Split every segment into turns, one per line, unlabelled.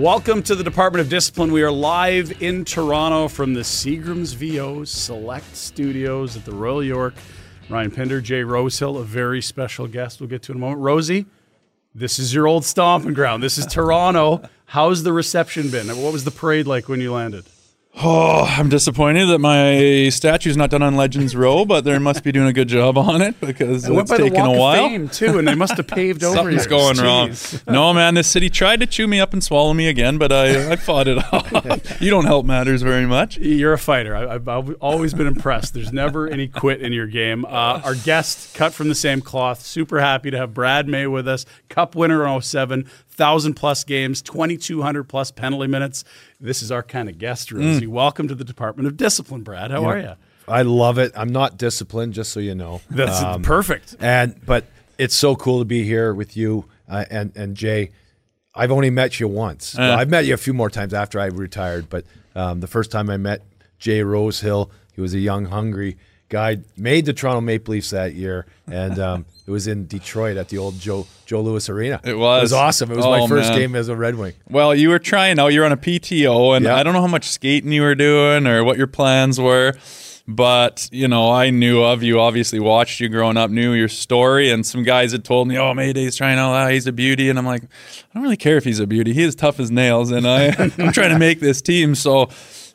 Welcome to the Department of Discipline. We are live in Toronto from the Seagram's VO Select Studios at the Royal York. Ryan Pinder, Jay Rosehill, a very special guest we'll get to in a moment. Rosie, this is your old stomping ground. This is Toronto. How's the reception been? What was the parade like when you landed?
Oh, I'm disappointed that my statue's not done on Legends Row, but they must be doing a good job on it because
I went
it's taken a while.
Fame too, and they must have paved over.
Something's
yours.
going wrong. No, man, this city tried to chew me up and swallow me again, but I, I fought it off. you don't help matters very much.
You're a fighter. I, I've, I've always been impressed. There's never any quit in your game. Uh, our guest, cut from the same cloth, super happy to have Brad May with us, Cup winner in 07, 1,000 plus games, 2,200 plus penalty minutes. This is our kind of guest, Rosie. Welcome to the Department of Discipline, Brad. How are you?
I love it. I'm not disciplined, just so you know.
That's
Um,
perfect.
And but it's so cool to be here with you uh, and and Jay. I've only met you once. Well, I've met you a few more times after I retired, but um, the first time I met Jay Rosehill, he was a young, hungry guy. Made the Toronto Maple Leafs that year, and um, it was in Detroit at the old Joe Joe Louis Arena.
It was.
It was awesome. It was
Oh,
my first
man.
game as a Red Wing.
Well, you were trying out. You're on a PTO, and. I don't know how much skating you were doing or what your plans were. But you know, I knew of you. Obviously, watched you growing up, knew your story, and some guys had told me, "Oh, Mayday's trying out. ah, He's a beauty," and I'm like, I don't really care if he's a beauty. He is tough as nails, and I, I'm trying to make this team. So,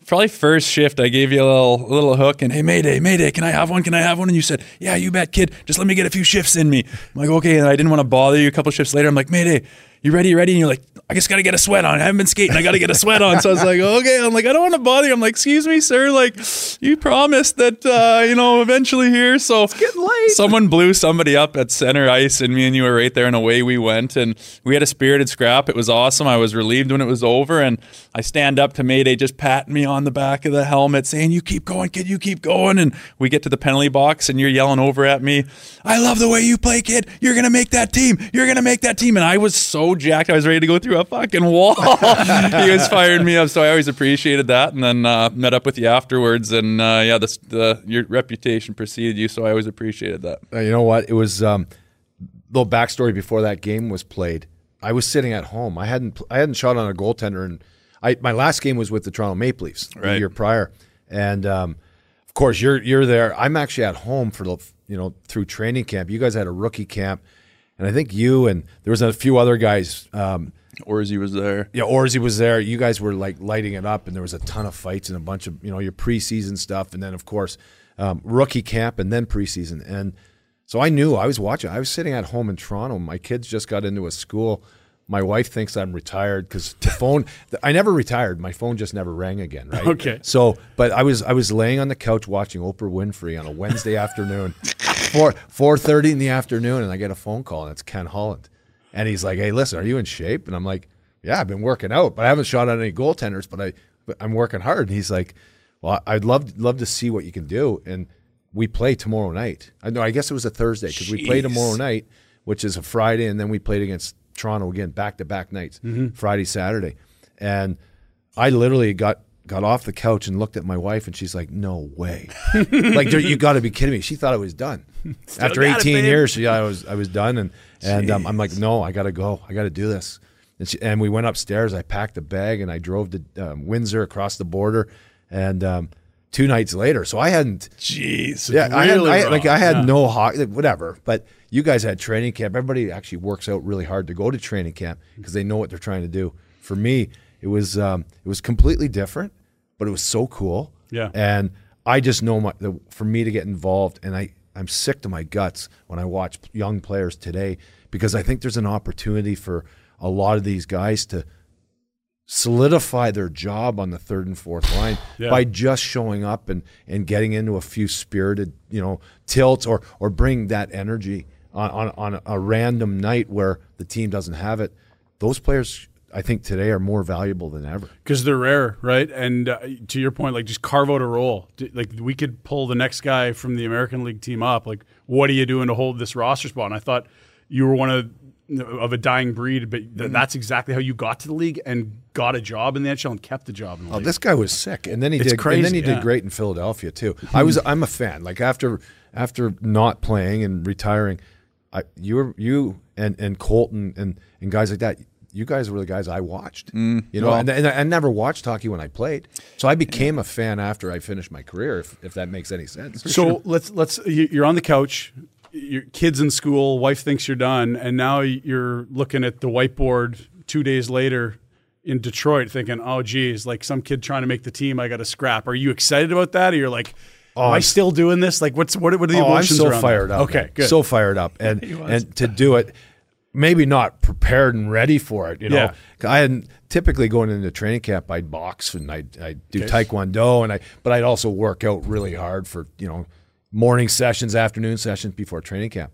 probably first shift, I gave you a little, little hook, and hey, Mayday, Mayday, can I have one? Can I have one? And you said, Yeah, you bet, kid. Just let me get a few shifts in me. I'm like, okay, and I didn't want to bother you. A couple shifts later, I'm like, Mayday, you ready? You ready? And you're like, I just got to get a sweat on. I haven't been skating. I got to get a sweat on. So I was like, okay. I'm like, I don't want to bother you. I'm like, excuse me, sir. Like, you promised that, uh, you know, eventually here. So it's
getting late.
Someone blew somebody up at center ice, and me and you were right there, and away we went. And we had a spirited scrap. It was awesome. I was relieved when it was over, and I stand up to Mayday, just patting me on the back of the helmet, saying, "You keep going, kid. You keep going." And we get to the penalty box, and you're yelling over at me, "I love the way you play, kid. You're gonna make that team. You're gonna make that team." And I was so jacked, I was ready to go through a fucking wall. he was firing me up, so I always appreciated that. And then uh, met up with you afterwards, and uh, yeah, the, the your reputation preceded you, so I always appreciated that.
Uh, you know what? It was um, little backstory before that game was played. I was sitting at home. I hadn't I hadn't shot on a goaltender, and I my last game was with the Toronto Maple Leafs the year prior. And um, of course, you're you're there. I'm actually at home for the you know through training camp. You guys had a rookie camp, and I think you and there was a few other guys. Um,
Orzy was there.
Yeah, Orzy was there. You guys were like lighting it up, and there was a ton of fights and a bunch of you know your preseason stuff, and then of course um, rookie camp, and then preseason. And so I knew I was watching. I was sitting at home in Toronto. My kids just got into a school. My wife thinks I'm retired because the phone. I never retired. My phone just never rang again. Right.
Okay.
So, but I was I was laying on the couch watching Oprah Winfrey on a Wednesday afternoon, four four thirty in the afternoon, and I get a phone call, and it's Ken Holland, and he's like, "Hey, listen, are you in shape?" And I'm like, "Yeah, I've been working out, but I haven't shot at any goaltenders, but I but I'm working hard." And he's like, "Well, I'd love love to see what you can do." And we play tomorrow night. I know. I guess it was a Thursday because we play tomorrow night, which is a Friday, and then we played against Toronto again, back to back nights, mm-hmm. Friday, Saturday, and I literally got got off the couch and looked at my wife, and she's like, "No way! like you got to be kidding me!" She thought I was done. After
got it,
18 years, yeah, I was I was done, and and um, I'm like, "No, I got to go. I got to do this." And, she, and we went upstairs. I packed a bag and I drove to um, Windsor across the border, and um, two nights later, so I hadn't.
Jeez.
Yeah, I had, I, like. I had
Yeah.
no hockey, whatever. But you guys had training camp. Everybody actually works out really hard to go to training camp because they know what they're trying to do. For me, it was um, it was completely different, but it was so cool.
Yeah.
and I just know my the, for me to get involved, and I I'm sick to my guts when I watch young players today because I think there's an opportunity for a lot of these guys to solidify their job on the third and fourth line
Yeah.
by just showing up and, and getting into a few spirited, you know, tilts or or bring that energy on, on, on a random night where the team doesn't have it. Those players, I think, today are more valuable than ever.
because they're rare, right? And uh, to your point, like just carve out a role. Like we could pull the next guy from the American League team up. Like, what are you doing to hold this roster spot? And I thought you were one of of a dying breed, but th- that's exactly how you got to the league and got a job in the NHL and kept the job in the
Oh,
league.
this guy was sick, and then he
It's
did. and then he
yeah.
did great in Philadelphia too. I was. I'm a fan. Like after after not playing and retiring, I you were you and and Colton and and guys like that. You guys were the guys I watched. Mm, you know, and, and I never watched hockey when I played, so I became a fan after I finished my career. If, if that makes any sense.
So let's let's you- you're on the couch, your kids in school, wife thinks you're done, and now you're looking at the whiteboard two days later in Detroit, thinking, "Oh, geez, like some kid trying to make the team, I got to scrap." Are you excited about that, or you're like, oh, "Am I
I'm-
still doing this?" Like, what's what, what are the
oh, I'm so
around
fired
that?
up.
Okay,
man.
good.
So fired up, and and to do it, maybe not prepared and ready for it. You know,
Yeah.
I hadn't typically going into training camp. I'd box and I I would do taekwondo, and I but I'd also work out really hard for you know morning sessions, afternoon sessions before training camp.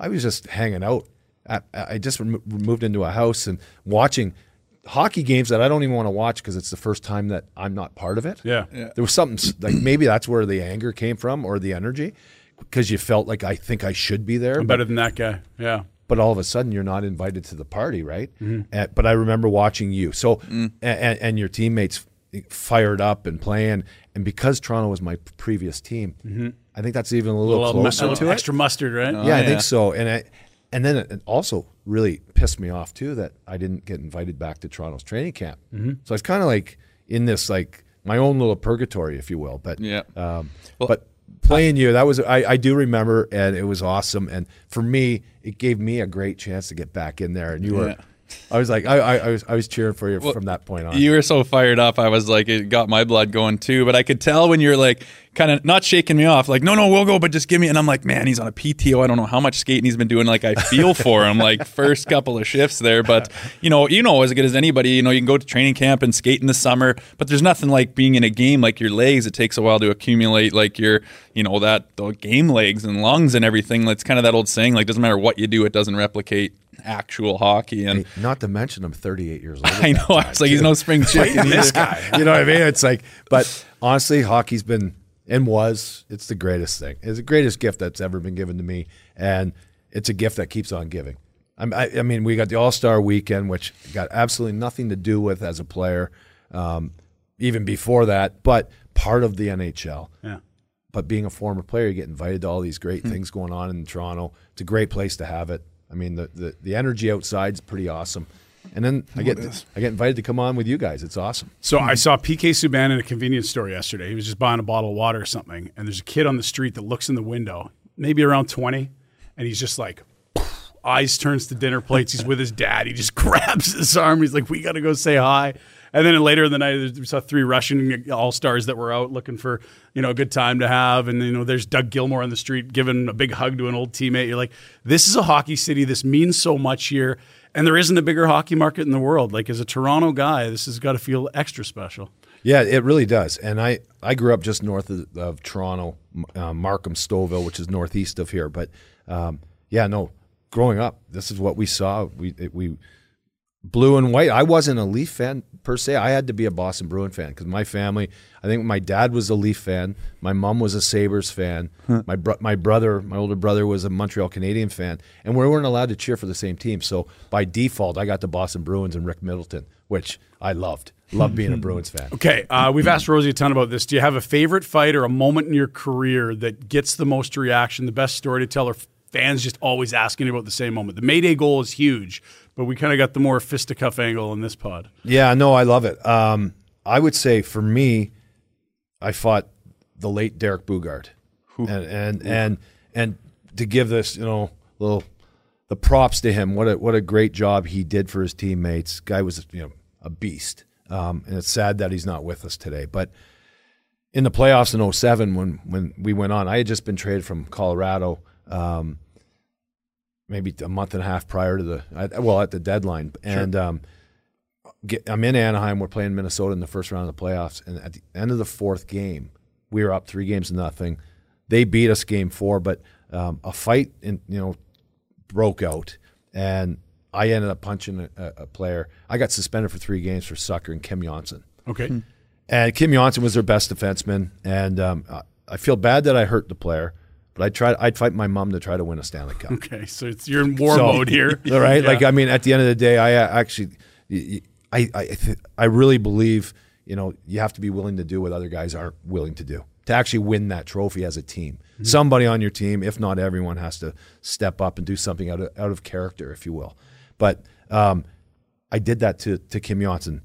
I was just hanging out. I, I just remo- moved into a house and watching hockey games that I don't even want to watch because it's the first time that I'm not part of it.
Yeah.
There was something like maybe that's where the anger came from or the energy because you felt like I think I should be there.
I'm better than that guy. Yeah.
But all of a sudden you're not invited to the party, right? And, but I remember watching you. So mm. and, and your teammates fired up and playing, and because Toronto was my previous team, mm-hmm. I think that's even a little,
little,
closer
a little
to it.
extra mustard, right?
yeah, I
oh,
think so. And I, and then it also really pissed me off too that I didn't get invited back to Toronto's training camp. Mm-hmm. So I was kind of like in this like my own little purgatory, if you will. But
Yeah.
um, but playing you, that was I, I do remember, and it was awesome. And for me, it gave me a great chance to get back in there. And you were,
Yeah.
I was like, I, I, I was I was cheering for you from that point on.
You were so fired up. I was like, it got my blood going too. But I could tell when you're like, kind of not shaking me off, like, no, no, we'll go, but just give me. And I'm like, man, he's on a PTO. I don't know how much skating he's been doing. Like, I feel for him. Like, first couple of shifts there, but you know, you know as good as anybody. You know, you can go to training camp and skate in the summer, but there's nothing like being in a game. Like your legs, it takes a while to accumulate. Like your, you know, that the game legs and lungs and everything. It's kind of that old saying, like, doesn't matter what you do, it doesn't replicate actual hockey. And
Hey, not to mention, I'm 38 years old.
I know. I was like, he's no spring chicken.
this guy. You know what I mean? It's like, but honestly, hockey's been and was it's the greatest thing. It's the greatest gift that's ever been given to me, and it's a gift that keeps on giving. I'm- I, I mean, we got the All Star Weekend, which got absolutely nothing to do with as a player, um, even before that, but part of the NHL.
Yeah.
But being a former player, you get invited to all these great things going on in Toronto. It's a great place to have it. I mean, the the, the energy outside's pretty awesome. And then I get I get invited to come on with you guys. It's awesome.
So I saw PK Subban in a convenience store yesterday. He was just buying a bottle of water or something, and there's a kid on the street that looks in the window, maybe around 20, and he's just like eyes turns to dinner plates. He's with his dad. He just grabs his arm. He's like, "We got to go say hi." And then later in the night, we saw three Russian all stars that were out looking for you know a good time to have. And you know, there's Doug Gilmour on the street giving a big hug to an old teammate. You're like, this is a hockey city. This means so much here, and there isn't a bigger hockey market in the world. Like as a Toronto guy, this has got to feel extra special.
Yeah, it really does. And I, I grew up just north of, of Toronto, uh, Markham, Stouffville, which is northeast of here. But um, yeah, no, growing up, this is what we saw. We it, we blue and white. I wasn't a Leaf fan per se. I had to be a Boston Bruin fan because my family. I think my dad was a Leaf fan. My mom was a Sabres fan. My bro- my brother, my older brother, was a Montreal Canadian fan, and we weren't allowed to cheer for the same team. So by default, I got the Boston Bruins and Rick Middleton, which I loved. Loved being a Bruins fan.
Okay, uh, we've asked Rosie a ton about this. Do you have a favorite fight or a moment in your career that gets the most reaction, the best story to tell, or fans just always asking about the same moment? The Mayday goal is huge, but we kind of got the more fisticuff angle in this pod.
Yeah, no, I love it. Um, I would say for me, I fought the late Derek Boogaard, and and and and to give this, you know, little the props to him. What a what a great job he did for his teammates. Guy was you know a beast, um, and it's sad that he's not with us today. But in the playoffs in 07, when when we went on, I had just been traded from Colorado. Um, maybe a month and a half prior to the well at the deadline, and um, get, I'm in Anaheim. We're playing Minnesota in the first round of the playoffs, and at the end of the fourth game, we were up three games to nothing. They beat us game four, but um, a fight in you know broke out, and I ended up punching a, a player. I got suspended for three games for sucker and Kim Johnsson.
Okay.
And Kim Johnsson was their best defenseman, and um, I- I feel bad that I hurt the player, but I tried. I'd fight my mom to try to win a Stanley Cup.
Okay, so it's you're in war
So-
mode here,
right?
Yeah.
Like I mean, at the end of the day, I uh, actually, I I I really believe you know you have to be willing to do what other guys aren't willing to do to actually win that trophy as a team.
Mm-hmm.
Somebody on your team, if not everyone, has to step up and do something out of out of character, if you will. But um, I did that to to Kim Johnsson,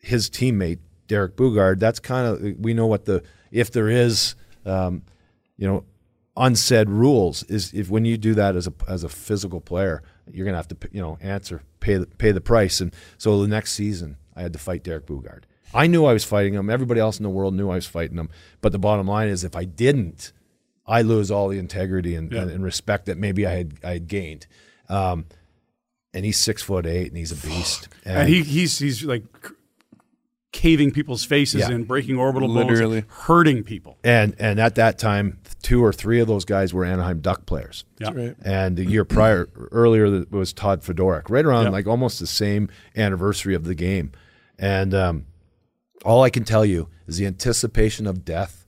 his teammate Derek Boogaard. That's kind of we know what the if there is. Um, you know, unsaid rules is if when you do that as a as a physical player, you're gonna have to you know answer pay the, pay the price. And so the next season, I had to fight Derek Boogaard. I knew I was fighting him. Everybody else in the world knew I was fighting him. But the bottom line is, if I didn't, I lose all the integrity and, and, and respect that maybe I had I had gained. Um, and he's six foot eight, and he's a beast.
and he he's he's like caving people's faces
Yeah.
in, breaking orbital
Literally.
bones, hurting people.
And and at that time, two or three of those guys were Anaheim Duck players.
Yeah.
right.
And the year prior, earlier that was Todd Fedoruk, right around
Yeah.
like almost the same anniversary of the game. And um, all I can tell you is the anticipation of death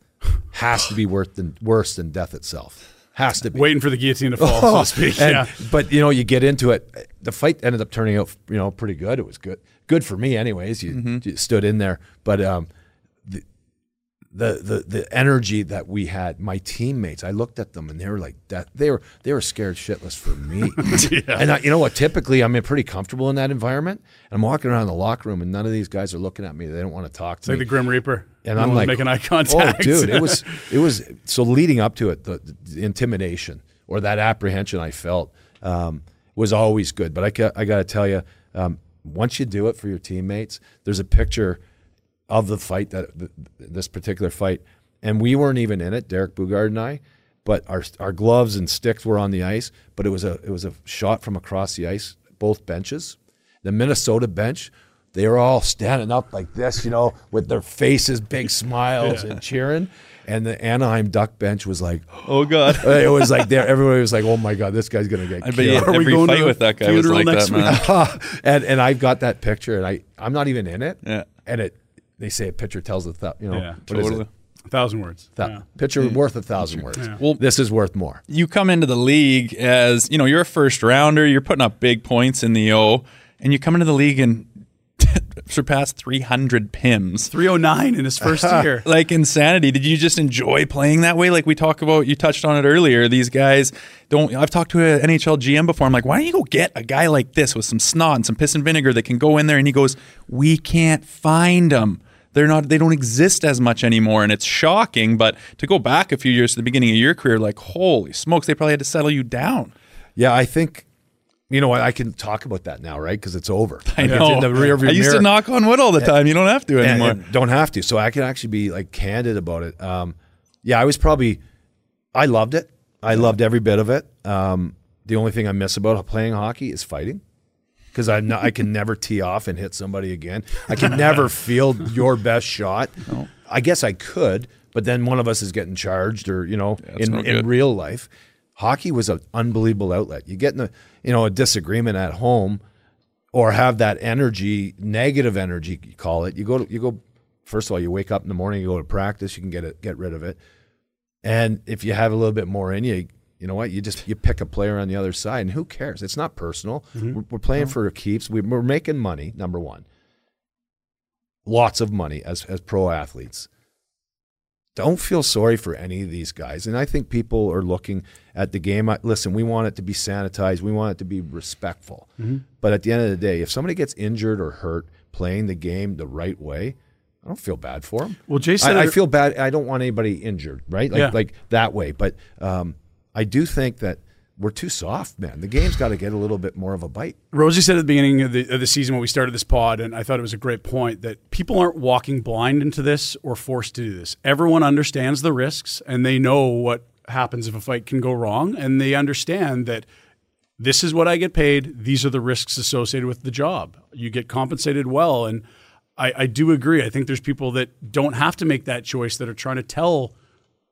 has to be worse than worse than death itself. Has to be.
Waiting for the guillotine to fall, so to speak.
And-
yeah.
But you know, you get into it. The fight ended up turning out, you know, pretty good. It was good, good for me, anyways. You,
Mm-hmm.
you stood in there, but um, the, the the the energy that we had, my teammates, I looked at them and they were like that. They were they were scared shitless for me. And I, you know what? Typically, I'm pretty comfortable in that environment. And I'm walking around the locker room, and none of these guys are looking at me. They don't want to talk to
It's like the Grim Reaper.
and
No
I'm like
making eye contact.
Oh, dude, it was it was so leading up to it, the, the intimidation or that apprehension I felt um, was always good. But I I got to tell you, um, once you do it for your teammates, there's a picture of the fight that this particular fight, and we weren't even in it, Derek Boogaard and I. But our our gloves and sticks were on the ice. But it was a it was a shot from across the ice, both benches. The Minnesota bench, they were all standing up like this, you know, with their faces, big smiles, and cheering. And the Anaheim Duck bench was like,
Oh God.
it was like there. Everybody was like, "Oh my god, this guy's gonna get
I bet
killed."
you
Are we
every
going to
fight with that guy was like
next
that, man.
and and I've got that picture, and I I'm not even in it.
Yeah.
And it they say a picture tells a thou, you know
Yeah,
what is
totally.
it?
a thousand words.
Thou-
Yeah.
Picture worth a thousand words.
Well-
this is worth more.
you come into the league as you know you're a first rounder you're putting up big points in the o and you come into the league and surpass 300 pims.
309 in his first year.
like insanity. Did you just enjoy playing that way? Like we talk about you touched on it earlier these guys don't i've talked to an nhl gm before. I'm like why don't you go get a guy like this with some snot and some piss and vinegar that can go in there? And he goes we can't find them they're not they don't exist as much anymore. And it's shocking but to go back a few years to the beginning of your career like holy smokes they probably had to settle you down.
Yeah, I think you know what? I can talk about that now, right? Because it's over.
I know.
It's in the rearview
I used
mirror.
to knock on wood all the time. You don't have to
And-
anymore.
and don't have to. So I can actually be like candid about it. Um, yeah, I was probably, I loved it. I loved every bit of it. Um, the only thing I miss about playing hockey is fighting. Because I I can never tee off and hit somebody again. I can never field your best shot. No. I guess I could, but then one of us is getting charged, or you know,
that's
in, in real life, hockey was an unbelievable outlet. You get in a you know a disagreement at home, or have that energy, negative energy, you call it. You go to, you go. First of all, you wake up in the morning, you go to practice, you can get it, get rid of it. And if you have a little bit more in you, you know what? You just you pick a player on the other side, and who cares? It's not personal. Mm-hmm. We're, we're playing for keeps. We, we're making money. Number one, lots of money as as pro athletes. Don't feel sorry for any of these guys. And I think people are looking at the game. Listen, we want it to be sanitized. We want it to be respectful. But at the end of the day, if somebody gets injured or hurt playing the game the right way, I don't feel bad for them.
Well, Jason,
I, I feel bad. I don't want anybody injured, right? Like
Yeah.
like that way. But um, I do think that we're too soft, man. The game's got to get a little bit more of a bite.
Rosie said at the beginning of the, of the season when we started this pod, and I thought it was a great point that people aren't walking blind into this or forced to do this. Everyone understands the risks and they know what happens if a fight can go wrong, and they understand that this is what I get paid. These are the risks associated with the job. You get compensated well, and I, I do agree. I think there's people that don't have to make that choice that are trying to tell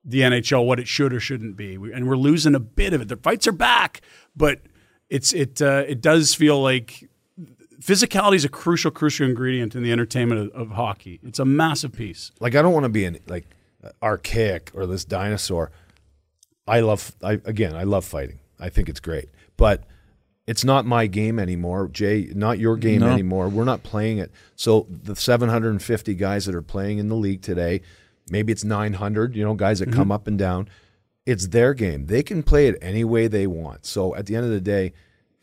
the NHL what it should or shouldn't be, We- and we're losing a bit of it. The fights are back, but it's it uh, it does feel like physicality is a crucial crucial ingredient in the entertainment of, of hockey. It's a massive piece.
Like I don't want to be an like archaic or this dinosaur. I love I again, I love fighting. I think it's great. But it's not my game anymore, Jay, not your game
No.
anymore. We're not playing it. So the 750 guys that are playing in the league today, maybe it's 900, you know, guys that mm-hmm. come up and down. It's their game. They can play it any way they want. So at the end of the day,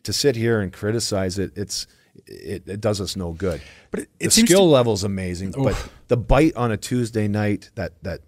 to sit here and criticize it, it's it, it does us no good. But
it
the
seems
skill
to-
level's amazing. But the bite on a Tuesday night, that that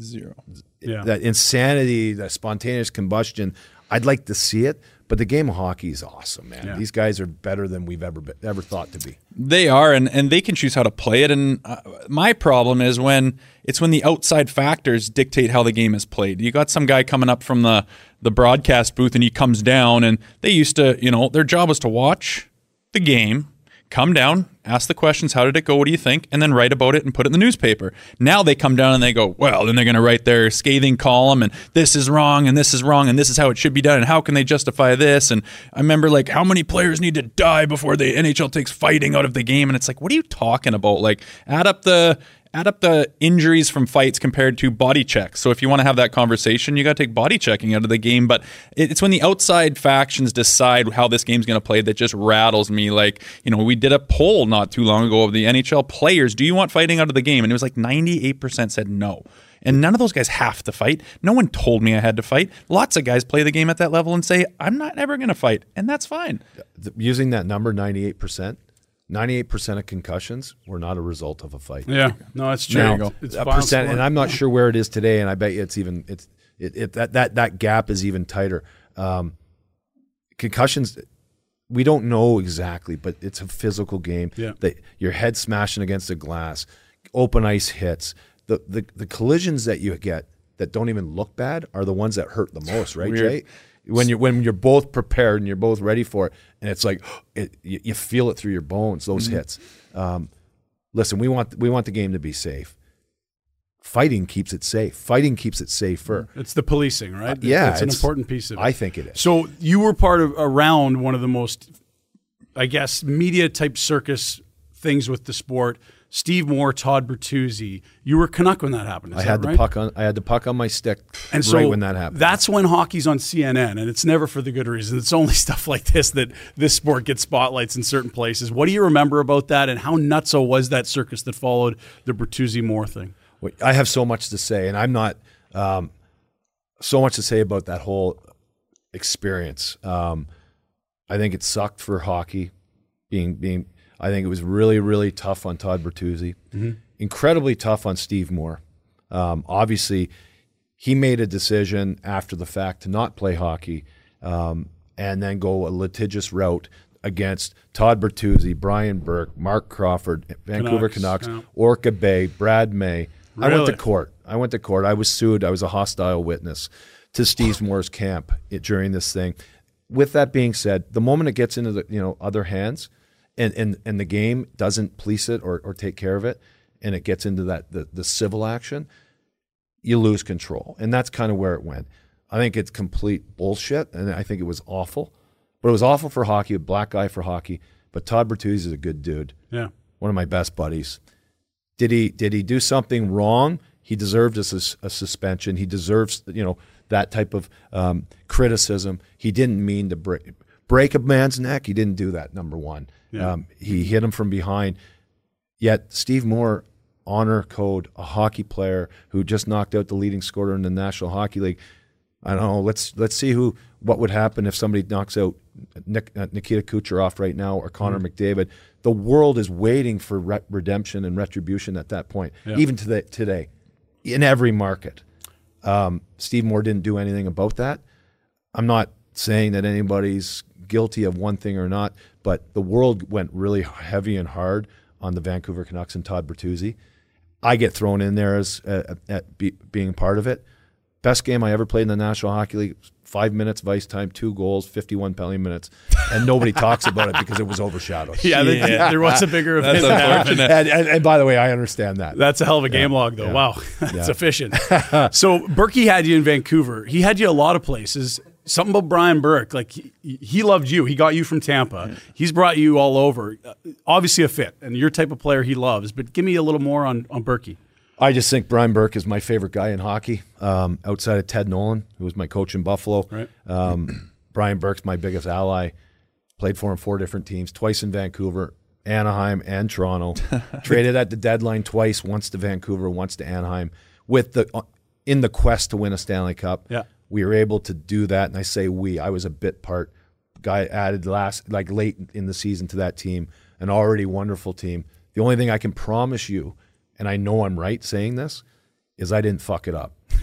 Zero.
Yeah.
that insanity, that spontaneous combustion, I'd like to see it. But the game of hockey is awesome, man.
Yeah.
These guys are better than we've ever been, ever thought to be.
They are, and, and they can choose how to play it. And uh, my problem is when it's when the outside factors dictate how the game is played. You got some guy coming up from the the broadcast booth, and he comes down, and they used to, you know, their job was to watch the game, come down, ask the questions, how did it go, what do you think, and then write about it and put it in the newspaper. Now they come down and they go, well, then they're going to write their scathing column, and this is wrong, and this is wrong, and this is how it should be done, and how can they justify this? And I remember like how many players need to die before the NHL takes fighting out of the game, and it's like, what are you talking about? Like, add up the add up the injuries from fights compared to body checks. So if you want to have that conversation, you got to take body checking out of the game. But it's when the outside factions decide how this game's going to play that just rattles me. Like, you know, we did a poll not too long ago of the NHL players. Do you want fighting out of the game? And it was like 98% said no. And none of those guys have to fight. No one told me I had to fight. Lots of guys play the game at that level and say, I'm not ever going to fight. And that's fine.
Using that number, 98%, 98% of concussions were not a result of a fight.
Yeah, no, that's true.
Now,
It's
a percent, and I'm not sure where it is today, and I bet you it's even it's it, it that that that gap is even tighter. Um, concussions, we don't know exactly, but it's a physical game.
Yeah.
That your head smashing against a glass, open ice hits, the the the collisions that you get that don't even look bad are the ones that hurt the most, right,
Weird.
Jay? When you're when you're both prepared and you're both ready for it, and it's like it, you, you feel it through your bones. Those
Mm-hmm.
hits. Um, listen, we want we want the game to be safe. Fighting keeps it safe. Fighting keeps it safer.
It's the policing, right?
Uh, yeah,
it's an important piece of it.
I think it is.
So you were part of around one of the most, I guess, media type circus things with the sport. Steve Moore, Todd Bertuzzi. You were Canuck when that happened. Is
I
that
had
right?
the puck on. I had the puck on my stick
And
right
so
when that happened.
That's when hockey's on CNN, and it's never for the good reason. It's only stuff like this that this sport gets spotlights in certain places. What do you remember about that, and how nutso was that circus that followed the Bertuzzi Moore thing?
I have so much to say, and I'm not um, so much to say about that whole experience. Um, I think it sucked for hockey. Being being, I think it was really really tough on Todd Bertuzzi. Incredibly tough on Steve Moore. Um, obviously, he made a decision after the fact to not play hockey, um, and then go a litigious route against Todd Bertuzzi, Brian Burke, Marc Crawford, Vancouver
Canucks,
Canucks. Orca Bay, Brad May. I went to court. I went to court. I was sued. I was a hostile witness to Steve Moore's camp it, during this thing. With that being said, the moment it gets into the you know other hands, and and, and the game doesn't police it or, or take care of it, and it gets into that the, the civil action, you lose control, and that's kind of where it went. I think it's complete bullshit, and I think it was awful. But it was awful for hockey, a black guy for hockey. But Todd Bertuzzi is a good dude
Yeah.
one of my best buddies. Did he did he do something wrong? He deserved a, a suspension. He deserves you know that type of um, criticism. He didn't mean to break break a man's neck. He didn't do that. Number one,
Yeah.
um, he hit him from behind. Yet Steve Moore, honor code, a hockey player who just knocked out the leading scorer in the National Hockey League. I don't know. Let's let's see who what would happen if somebody knocks out Nik, uh, Nikita Kucherov right now or Connor McDavid. The world is waiting for re- redemption and retribution at that point,
Yeah.
even to the, today, in every market. Um, Steve Moore didn't do anything about that. I'm not saying that anybody's guilty of one thing or not, but the world went really heavy and hard on the Vancouver Canucks and Todd Bertuzzi. I get thrown in there as uh, at be, being part of it. Best game I ever played in the National Hockey League. Five minutes of ice time, two goals, 51 penalty minutes, and nobody talks about it because it was overshadowed.
Yeah, there-
Yeah.
there was a bigger event.
That's unfortunate.
And, and, and by the way, I understand that.
That's a hell of a game log, though.
yeah.
Wow, that's
Yeah.
efficient. so Burkie had you in Vancouver. He had you a lot of places. Something about Brian Burke, like he, he loved you. He got you from Tampa. He's brought you all over. Uh, obviously a fit, and your type of player he loves. But give me a little more on on Burkie.
I just think Brian Burke is my favorite guy in hockey, um, outside of Ted Nolan, who was my coach in Buffalo.
Right.
Um, Brian Burke's my biggest ally. Played for him four different teams, twice in Vancouver, Anaheim, and Toronto. Traded at the deadline twice, once to Vancouver, once to Anaheim, with the uh, in the quest to win a Stanley Cup.
Yeah.
We were able to do that, and I say we. I was a bit part guy added last, like late in the season to that team, an already wonderful team. The only thing I can promise you, and I know I'm right saying this, is I didn't fuck it up.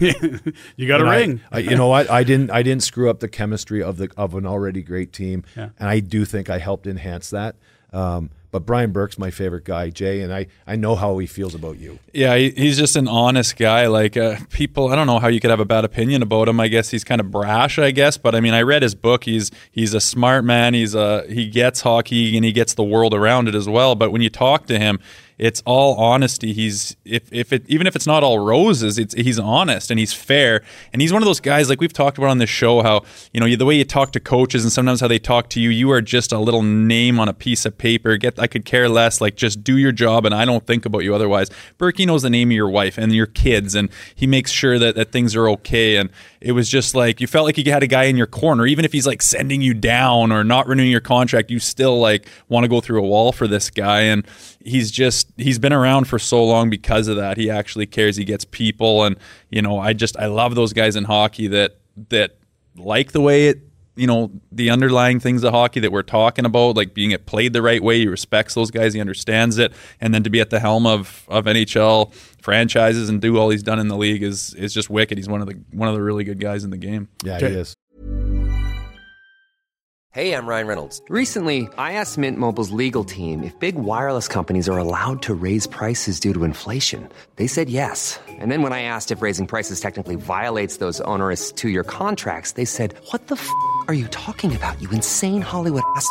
You got a
And I-
ring.
I, you know what? I didn't. I didn't screw up the chemistry of the of an already great team,
Yeah.
and I do think I helped enhance that. Um, but Brian Burke's my favorite guy, Jay, and I I know how he feels about you.
Yeah, he, he's just an honest guy. Like uh, people, I don't know how you could have a bad opinion about him. I guess he's kind of brash. I guess, but I mean, I read his book. He's he's a smart man. He's a he gets hockey and he gets the world around it as well. But when you talk to him, it's all honesty. He's if if it even if it's not all roses, it's he's honest and he's fair. And he's one of those guys like we've talked about on this show. How you know the way you talk to coaches and sometimes how they talk to you. You are just a little name on a piece of paper. Get I could care less. Like just do your job and I don't think about you otherwise. Burkie knows the name of your wife and your kids and he makes sure that, that things are okay. And it was just like you felt like you had a guy in your corner, even if he's like sending you down or not renewing your contract, you still like want to go through a wall for this guy. And he's just he's been around for so long because of that. He actually cares. He gets people and you know, I just I love those guys in hockey that that like the way it you know the underlying things of hockey that we're talking about, like being it played the right way. He respects those guys. He understands it, and then to be at the helm of of NHL franchises and do all he's done in the league is is just wicked. He's one of the one of the really good guys in the game.
Yeah,
Okay.
he is.
Hey, I'm Ryan Reynolds. Recently, I asked Mint Mobile's legal team if big wireless companies are allowed to raise prices due to inflation. They said yes. And then when I asked if raising prices technically violates those onerous two year contracts, they said, What the f are you talking about, you insane Hollywood ass?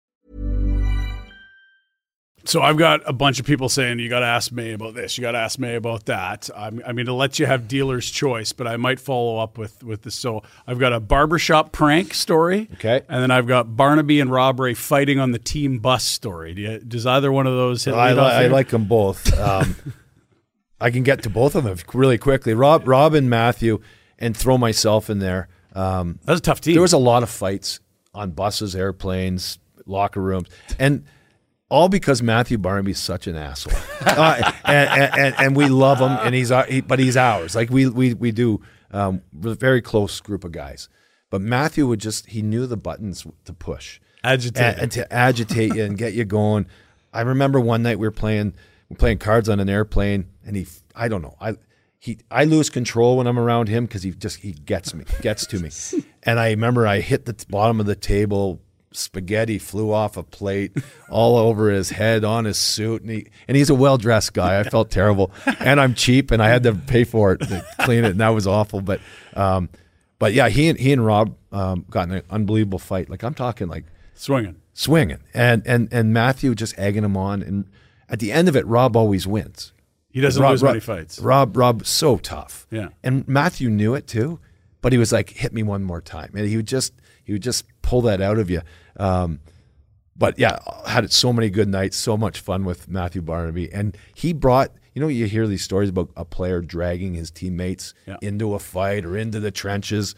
So I've got a bunch of people saying you got to ask May about this, you got to ask May about that. I'm, I'm going to let you have dealer's choice, but I might follow up with with this. So I've got a barbershop prank story,
Okay.
and then I've got Barnaby and Rob Ray fighting on the team bus story. Do you, does either one of those hit
I, li- I like them both. Um, I can get to both of them really quickly. Rob, Rob, and Matthew, and throw myself in there. Um,
That's a tough team.
there was a lot of fights on buses, airplanes, locker rooms, and all because Matthew Barnaby's such an asshole, uh, and, and, and, and we love him, and he's our, he, but he's ours. Like we we we do, um, we're a very close group of guys. But Matthew would just he knew the buttons to push,
Agitate.
and, and to agitate you and get you going. I remember one night we were playing we were playing cards on an airplane, and he I don't know I he I lose control when I'm around him because he just he gets me gets to me, and I remember I hit the t- bottom of the table. Spaghetti flew off a plate all over his head, on his suit, and he and he's a well dressed guy. I felt terrible, and I'm cheap, and I had to pay for it to clean it, and that was awful. But um, but yeah, he and he and Rob um, got in an unbelievable fight. Like I'm talking like
swinging.
swinging, and and and Matthew just egging him on, and at the end of it, Rob always wins.
He doesn't
Rob,
lose
Rob-
many fights.
Rob Rob so tough.
Yeah.
and Matthew knew it too, but he was like, "Hit me one more time," and he would just he would just pull that out of you. Um, but yeah, had so many good nights, so much fun with Matthew Barnaby, and he brought. You know, you hear these stories about a player dragging his teammates
Yeah.
into a fight or into the trenches,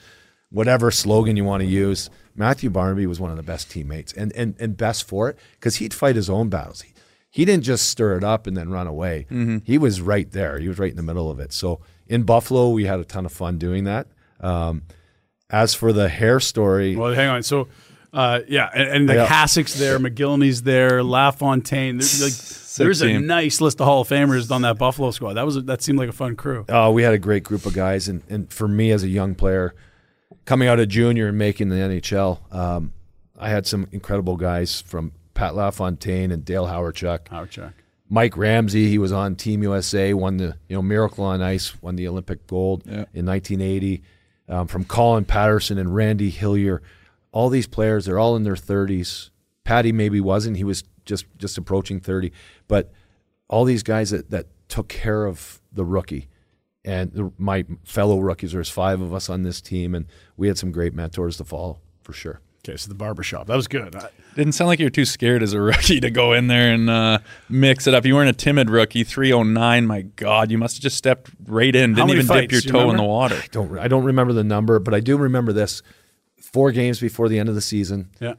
whatever slogan you want to use. Matthew Barnaby was one of the best teammates and and, and best for it because he'd fight his own battles. He, he didn't just stir it up and then run away. He was right there. He was right in the middle of it. So in Buffalo, we had a ton of fun doing that. Um, as for the hair story,
Well, hang on. So, uh, yeah, and, and the
Yeah.
Hasek's there, Mogilny's there, LaFontaine. There's, like, there's a nice list of Hall of Famers on that Buffalo squad. That was a, that seemed like a fun crew.
Uh, we had a great group of guys, and, and for me as a young player, coming out of junior and making the NHL, um, I had some incredible guys from Pat LaFontaine and Dale Hawerchuk,
Howard Chuck.
Mike Ramsey. He was on Team USA, won the you know Miracle on Ice, won the Olympic gold
Yeah.
in 1980. Um, from Colin Patterson and Randy Hillier, all these players, they're all in their 30s. Patty maybe wasn't; he was just just approaching 30. But all these guys that that took care of the rookie and the, my fellow rookies. There's five of us on this team, and we had some great mentors to follow for sure.
Okay, so the barbershop. That was good. I,
Didn't sound like you were too scared as a rookie to go in there and uh, mix it up. You weren't a timid rookie. 309, my God. You must have just stepped right in. Didn't even dip
fights?
your
You
toe in the water.
Don't I don't remember the number, but I do remember this. Four games before the end of the season,
yeah.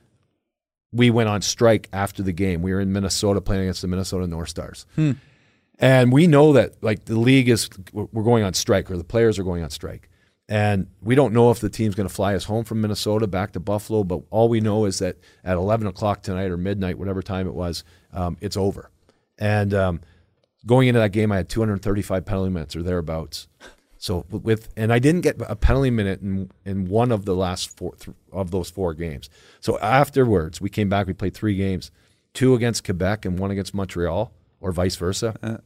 we went on strike after the game. We were in Minnesota playing against the Minnesota North Stars. And we know that like the league is we're going on strike or the players are going on strike. And we don't know if the team's going to fly us home from Minnesota back to Buffalo, but all we know is that at 11 o'clock tonight or midnight, whatever time it was, um, it's over. And um, going into that game, I had 235 penalty minutes or thereabouts. So with and I didn't get a penalty minute in in one of the last four th- of those four games. So afterwards, we came back. We played three games, two against Quebec and one against Montreal, or vice versa.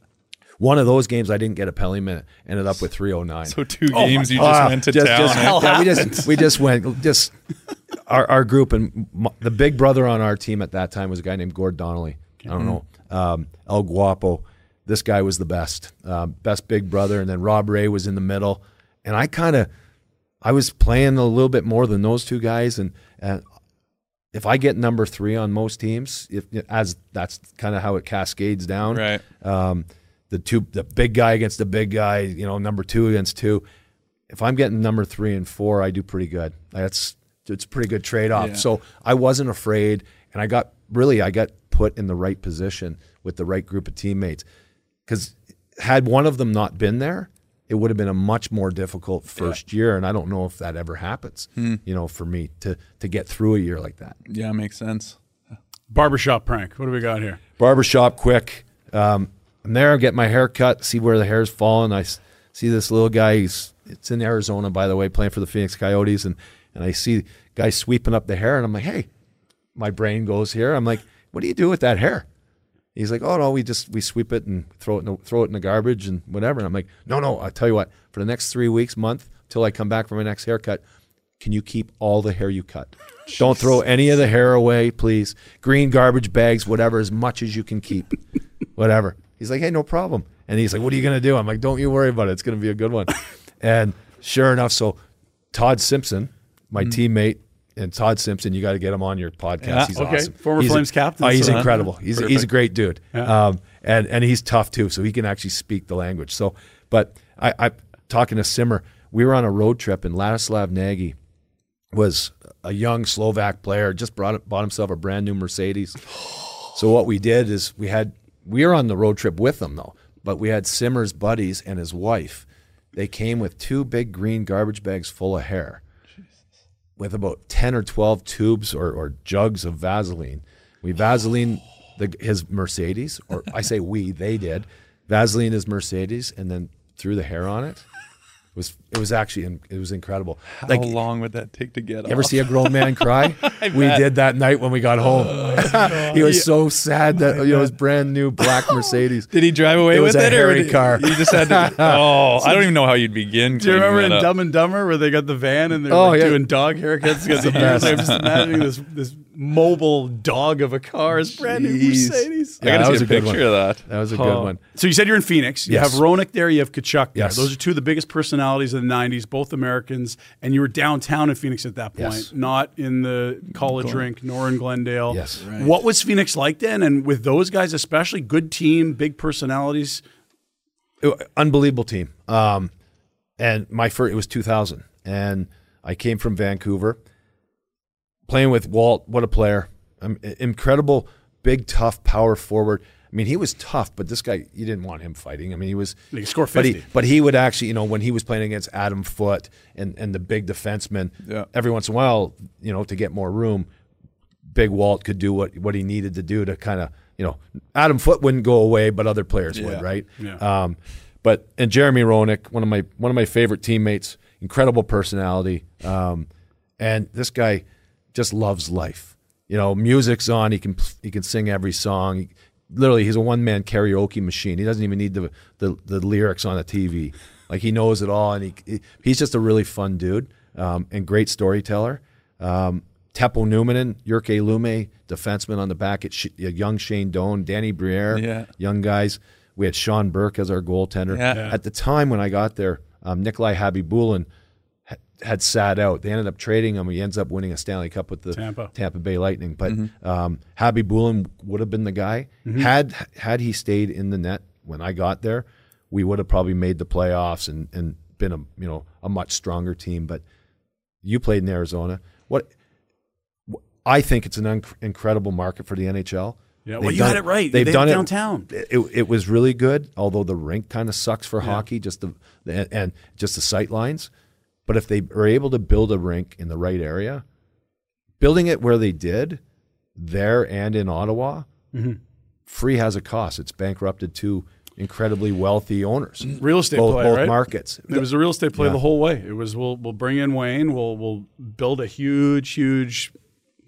One of those games, I didn't get a penalty minute. Ended up with 309.
So two games you just
Ah,
went to
just-
town.
just- yeah, we just we just went just our our group and m- the big brother on our team at that time was a guy named Gord Donnelly. I don't know um, El Guapo. This guy was the best, um, best big brother, and then Rob Ray was in the middle, and I kind of I was playing a little bit more than those two guys, and and if I get number three on most teams, if as that's kind of how it cascades down,
Right.
um, the two, the big guy against the big guy, you know, number two against two. If I'm getting number three and four, I do pretty good. That's it's a pretty good trade off.
Yeah.
So I wasn't afraid, and I got really I got put in the right position with the right group of teammates. Because had one of them not been there, it would have been a much more difficult first year, and I don't know if that ever happens. You know, for me to to get through a year like that.
Yeah, makes sense.
Barbershop prank. What do we got here?
barbershop quick. Um, I'm there, I get my hair cut, see where the hair's falling. I see this little guy. He's it's in Arizona, by the way, playing for the Phoenix Coyotes, and and I see guy sweeping up the hair, and I'm like, hey, my brain goes here. I'm like, what do you do with that hair? He's like, oh no, we just we sweep it and throw it in the, throw it in the garbage and whatever. And I'm like, no, no. I tell you what, for the next three weeks, month, till I come back for my next haircut, can you keep all the hair you cut? Don't throw any of the hair away, please. Green garbage bags, whatever, as much as you can keep, whatever. He's like, hey, no problem. And he's like, what are you gonna do? I'm like, don't you worry about it. It's gonna be a good one. and sure enough, so Todd Simpson, my teammate, and Todd Simpson, you got to get him on your podcast.
Yeah,
he's
okay.
awesome.
Former
He's a-
Flames captain,
Oh, he's
so-
incredible. He's he's a great dude. Um, and and he's tough too, so he can actually speak the language. So, but I, I talking to Simmer, we were on a road trip, and Ladislav Nagy was a young Slovak player, just brought bought himself a brand new Mercedes. So what we did is we had we were on the road trip with them though, but we had Simmer's buddies and his wife. They came with two big green garbage bags full of hair, with about ten or twelve tubes or, or jugs of Vaseline. We Vaseline the, his Mercedes, or I say we, they did Vaseline his Mercedes, and then threw the hair on it. It was it was actually in- it was incredible.
How
Like
long would that take to get
you ever see a grown man cry? we
bet.
did that night when we got oh, home. he was so sad that you know his brand new black Mercedes.
Did he drive away
It
with
was a
it, or
hairy
did-
car.
You just had to. Oh, I don't even know how you'd begin.
Do you remember in
up.
Dumb and Dumber where they got the van and they're
Oh,
like
yeah.
doing dog haircuts? Because the
best.
I'm just imagining this this mobile dog of a car, his brand new
Jeez.
Mercedes.
I gotta
that
see
was
a
a good
picture
one.
of that.
That was a
Oh.
good one.
So you said you're in Phoenix. You
Yes.
have Roenick there. You have Tkachuk there.
Yes.
Those are two of the biggest personalities of the '90s, both Americans. And you were downtown in Phoenix at that point,
Yes.
not in the college rink, nor in Glendale.
Yes. Right.
What was Phoenix like then? And with those guys, especially good team, big personalities.
It- unbelievable team. Um, and my first, it was 2000, and I came from Vancouver, playing with Walt. What a player! Um, incredible, big, tough power forward. I mean, he was tough, but this guy, you didn't want him fighting. I mean, he was.
He could score
But
50.
he, but he would actually, you know, when he was playing against Adam Foote and, and the big defensemen,
Yeah.
every once in a while, you know, to get more room, Big Walt could do what, what he needed to do to kind of, you know, Adam Foote wouldn't go away, but other players would, right?
Yeah.
Um, but and Jeremy Roenick, one of my one of my favorite teammates, incredible personality, um, and this guy just loves life. You know, music's on. He can he can sing every song. He, literally, he's a one man karaoke machine. He doesn't even need the, the the lyrics on the TV. Like he knows it all, and he, he he's just a really fun dude um, and great storyteller. Um, Teppo Numminen, Jyrki Lumme, defenseman on the back at Sh- young Shane Doan, Danny Briere,
Yeah.
young guys. We had Sean Burke as our goaltender.
Yeah.
At the time when I got there, um, Nikolai Khabibulin ha- had sat out. They ended up trading him. He ends up winning a Stanley Cup with the
Tampa.
Bay Lightning. But um, Khabibulin would have been the guy. Had had he stayed in the net when I got there, we would have probably made the playoffs and, and been a you know a much stronger team. But you played in Arizona. What I think it's an inc- incredible market for the NHL.
Yeah,
They've
well, you
done-
had it right.
They've
They
done
have
it
downtown.
It, it was really good, although the rink kind of sucks for hockey, just the, the and just the sight lines. But if they are able to build a rink in the right area, building it where they did, there and in Ottawa,
Mm-hmm.
free has a cost. It's bankrupted two incredibly wealthy owners.
Real estate
both,
play,
both
right?
markets.
It was a real estate play
Yeah.
the whole way. It was we'll we'll bring in Wayne. We'll we'll build a huge huge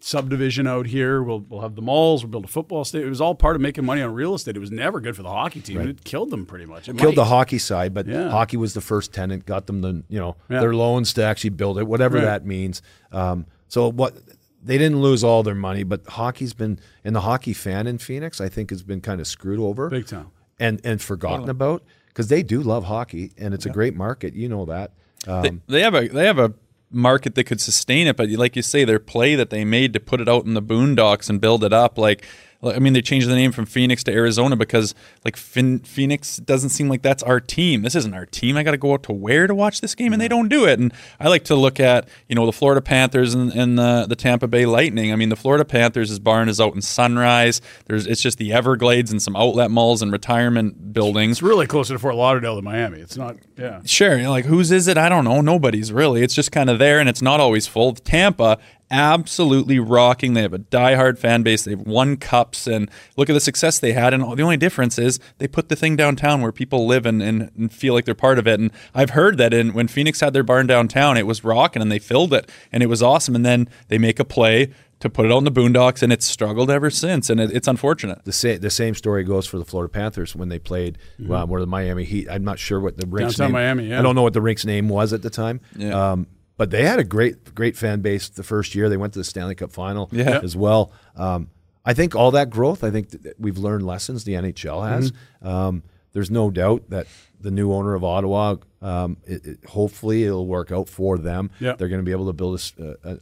subdivision out here. We'll we'll have the malls. We'll build a football stadium. It was all part of making money on real estate. It was never good for the hockey team. It killed them pretty much. It
killed the hockey side, but
Yeah.
hockey was the first tenant, got them the you know
Yeah.
their loans to actually build it, whatever
Right.
that means. Um, so what they didn't lose all their money, but hockey's been and the hockey fan in Phoenix, I think, has been kind of screwed over,
Big time.
and and forgotten about because they do love hockey and it's a great market. You know that. Um,
They, they have a they have a market that could sustain it, but like you say, their play that they made to put it out in the boondocks and build it up, like I mean, they changed the name from Phoenix to Arizona because like Phin- Phoenix doesn't seem like that's our team. This isn't our team. I got to go out to where to watch this game, and they don't do it. And I like to look at you know the Florida Panthers and, and the the Tampa Bay Lightning. I mean, the Florida Panthers' barn is out in Sunrise. There's it's just the Everglades and some outlet malls and retirement buildings.
It's really closer to Fort Lauderdale than Miami. It's not. Yeah.
Sure, you're like whose is it? I don't know. Nobody's really. It's just kind of there, and it's not always full. Tampa, absolutely rocking. They have a diehard fan base. They've won cups, and look at the success they had. And the only difference is they put the thing downtown where people live and, and, and feel like they're part of it. And I've heard that in, when Phoenix had their barn downtown, it was rocking and they filled it, and it was awesome. And then they make a play to put it on the boondocks, and it's struggled ever since. And it, it's unfortunate.
The same the same story goes for the Florida Panthers when they played
Mm-hmm.
uh, where the Miami Heat. I'm not sure what the rink's
Downtown
name.
Miami, yeah.
I don't know what the rink's name was at the time.
Yeah.
Um, but they had a great great fan base the first year. They went to the Stanley Cup final
Yeah.
as well. Um, I think all that growth. I think that we've learned lessons. The NHL has.
Mm-hmm.
Um, there's no doubt that the new owner of Ottawa. Um, it, it, hopefully, it'll work out for them.
Yeah.
They're going to be able to build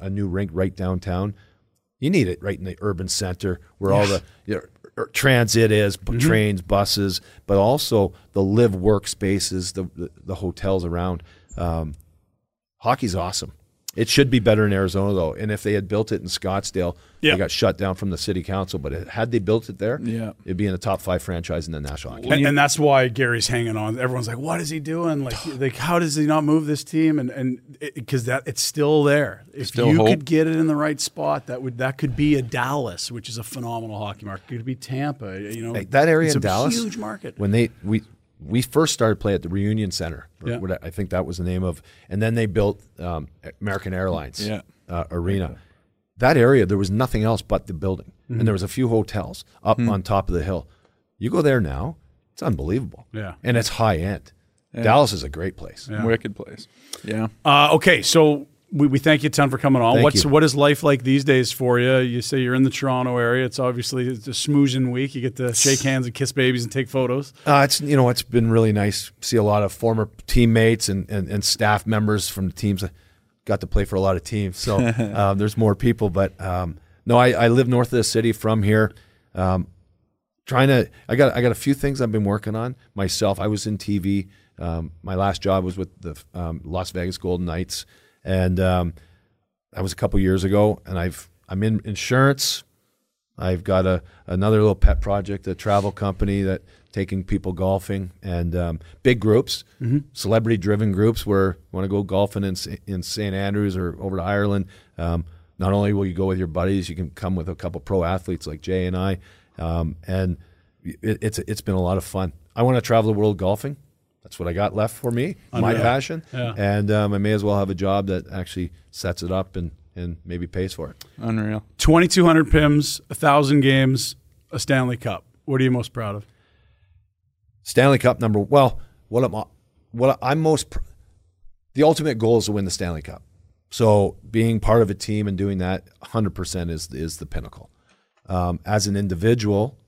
a new rink right downtown. You need it right in the urban center where all the you know, er, transit is, b-
Mm-hmm.
trains, buses, but also the live workspaces, the, the, the hotels around. Um, hockey's awesome. It should be better in Arizona though. And if they had built it in Scottsdale,
Yeah.
they got shut down from the city council. But it, had they built it there,
Yeah.
it'd be in the top five franchise in the National Hockey.
And, and that's why Gary's hanging on. Everyone's like, "What is he doing? Like, like how does he not move this team?" And and because that it's still there. If
Still
you
hope.
could get it in the right spot, that would that could be a Dallas, which is a phenomenal hockey market. It could be Tampa. You know,
Hey, that area
it's
in
a
Dallas,
huge market.
When they we we first started play at the Reunion Center,
Yeah.
what I think that was the name of, and then they built um, American Airlines
Yeah.
uh, arena. That area there was nothing else but the building,
Mm-hmm.
and there was a few hotels up on top of the hill. You go there now, it's unbelievable.
Yeah.
and it's high end. Dallas is a great place.
Wicked place. Yeah.
Uh, okay, so we, we thank you a ton for coming on.
Thank
What's
you.
what is life like these days for you? You say you're in the Toronto area. It's obviously it's a smoozing week. You get to shake hands and kiss babies and take photos.
Uh, it's you know it's been really nice. See a lot of former teammates and, and, and staff members from the teams. I got to play for a lot of teams, so um, there's more people. But um, no, I, I live north of the city from here. Um, trying to, I got I got a few things I've been working on myself. I was in TV. Um, my last job was with the um, Las Vegas Golden Knights, and um, that was a couple years ago. And I've I'm in insurance. I've got a another little pet project, a travel company that taking people golfing and um, big groups, celebrity driven groups where you want to go golfing in in St Andrews or over to Ireland. Um, not only will you go with your buddies, you can come with a couple pro athletes like Jay and I, um, and it, it's it's been a lot of fun. I want to travel the world golfing. That's what I got left for me, my passion,
Yeah.
and um, I may as well have a job that actually sets it up and and maybe pays for it.
Unreal.
2,200 PIMS, 1,000 games, a Stanley Cup. What are you most proud of?
Stanley Cup number. Well, what am I'm what I'm most pr- the ultimate goal is to win the Stanley Cup. So being part of a team and doing that 100% is is the pinnacle. Um, as an individual,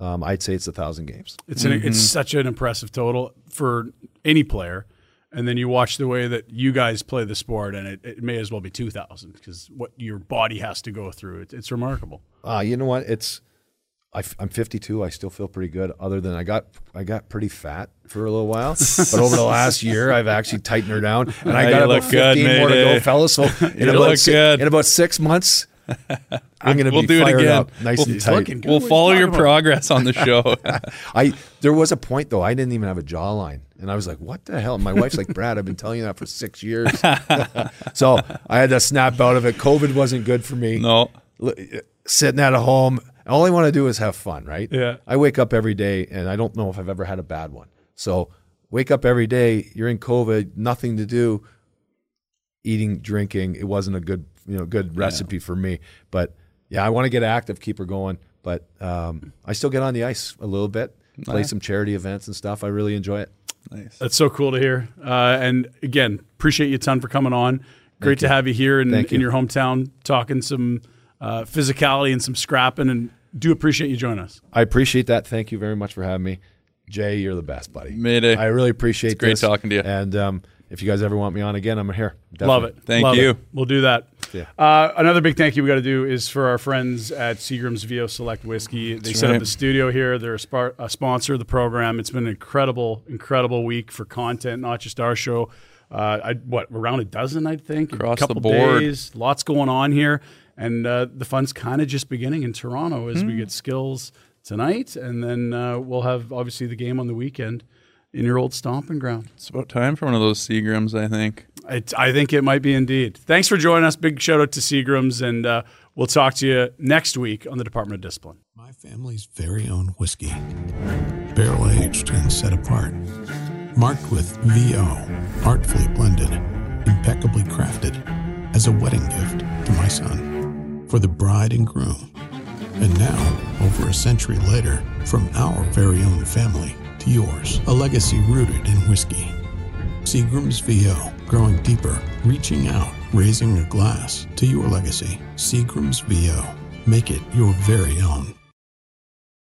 um, I'd say it's a thousand games.
It's an, it's such an impressive total for any player. And then you watch the way that you guys play the sport, and it, it may as well be 2,000 because what your body has to go through, it, it's remarkable.
Uh, you know what? It's I, am 52. I still feel pretty good. Other than I got I got pretty fat for a little while, but over the last year I've actually tightened her down, and I got
you
about
look good,
15 more to go, fellas. So in
You
about
look
si-
good.
in about six months, I'm going to
We'll
be
do it
fired
again.
up, nice
We'll-
and tight.
looking.
We'll
What are you
follow your
about?
progress on the show.
I there was a point though I didn't even have a jawline, and I was like, "What the hell?" My wife's like, "Brad, I've been telling you that for six years." so I had to snap out of it. COVID wasn't good for me.
no.
L- sitting at a home, all I want to do is have fun, right?
Yeah.
I wake up every day, and I don't know if I've ever had a bad one. So wake up every day. You're in COVID, nothing to do. Eating, drinking. It wasn't a good, you know, good recipe for me. But yeah, I want to get active, keep her going. But um, I still get on the ice a little bit, play some charity events and stuff. I really enjoy it.
Nice.
That's so cool to hear. Uh, and again, appreciate you a ton for coming on. Great to have you here in,
Thank
in your hometown talking some uh, physicality and some scrapping. And do appreciate you joining us.
I appreciate that. Thank you very much for having me. Jay, you're the best, buddy.
Mayday.
I really appreciate
It's great
this.
talking to you.
And um, if you guys ever want me on again, I'm here.
Love it.
Thank
Love
you.
it. We'll do that.
Yeah.
Uh, another big thank you we got to do is for our friends at Seagram's VO Select Whiskey. They
That's
set up the studio here. They're a, spar- a sponsor of the program. It's been an incredible, incredible week for content, not just our show. Uh, I, what around a dozen, I think,
Across
a couple
the board.
days. Lots going on here, and uh, the fun's kind of just beginning in Toronto as
Hmm.
we get skills tonight, and then uh, we'll have obviously the game on the weekend in your old stomping ground.
It's about time for one of those Seagrams, I think.
It, I think it might be indeed. Thanks for joining us. Big shout out to Seagram's, and uh, we'll talk to you next week on the Department of Discipline.
My family's very own whiskey, barrel aged and set apart, marked with VO, artfully blended, impeccably crafted, as a wedding gift to my son, for the bride and groom. And now, over a century later, from our very own family to yours, a legacy rooted in whiskey. Seagram's VO, growing deeper, reaching out, raising a glass to your legacy. Seagram's VO, make it your very own.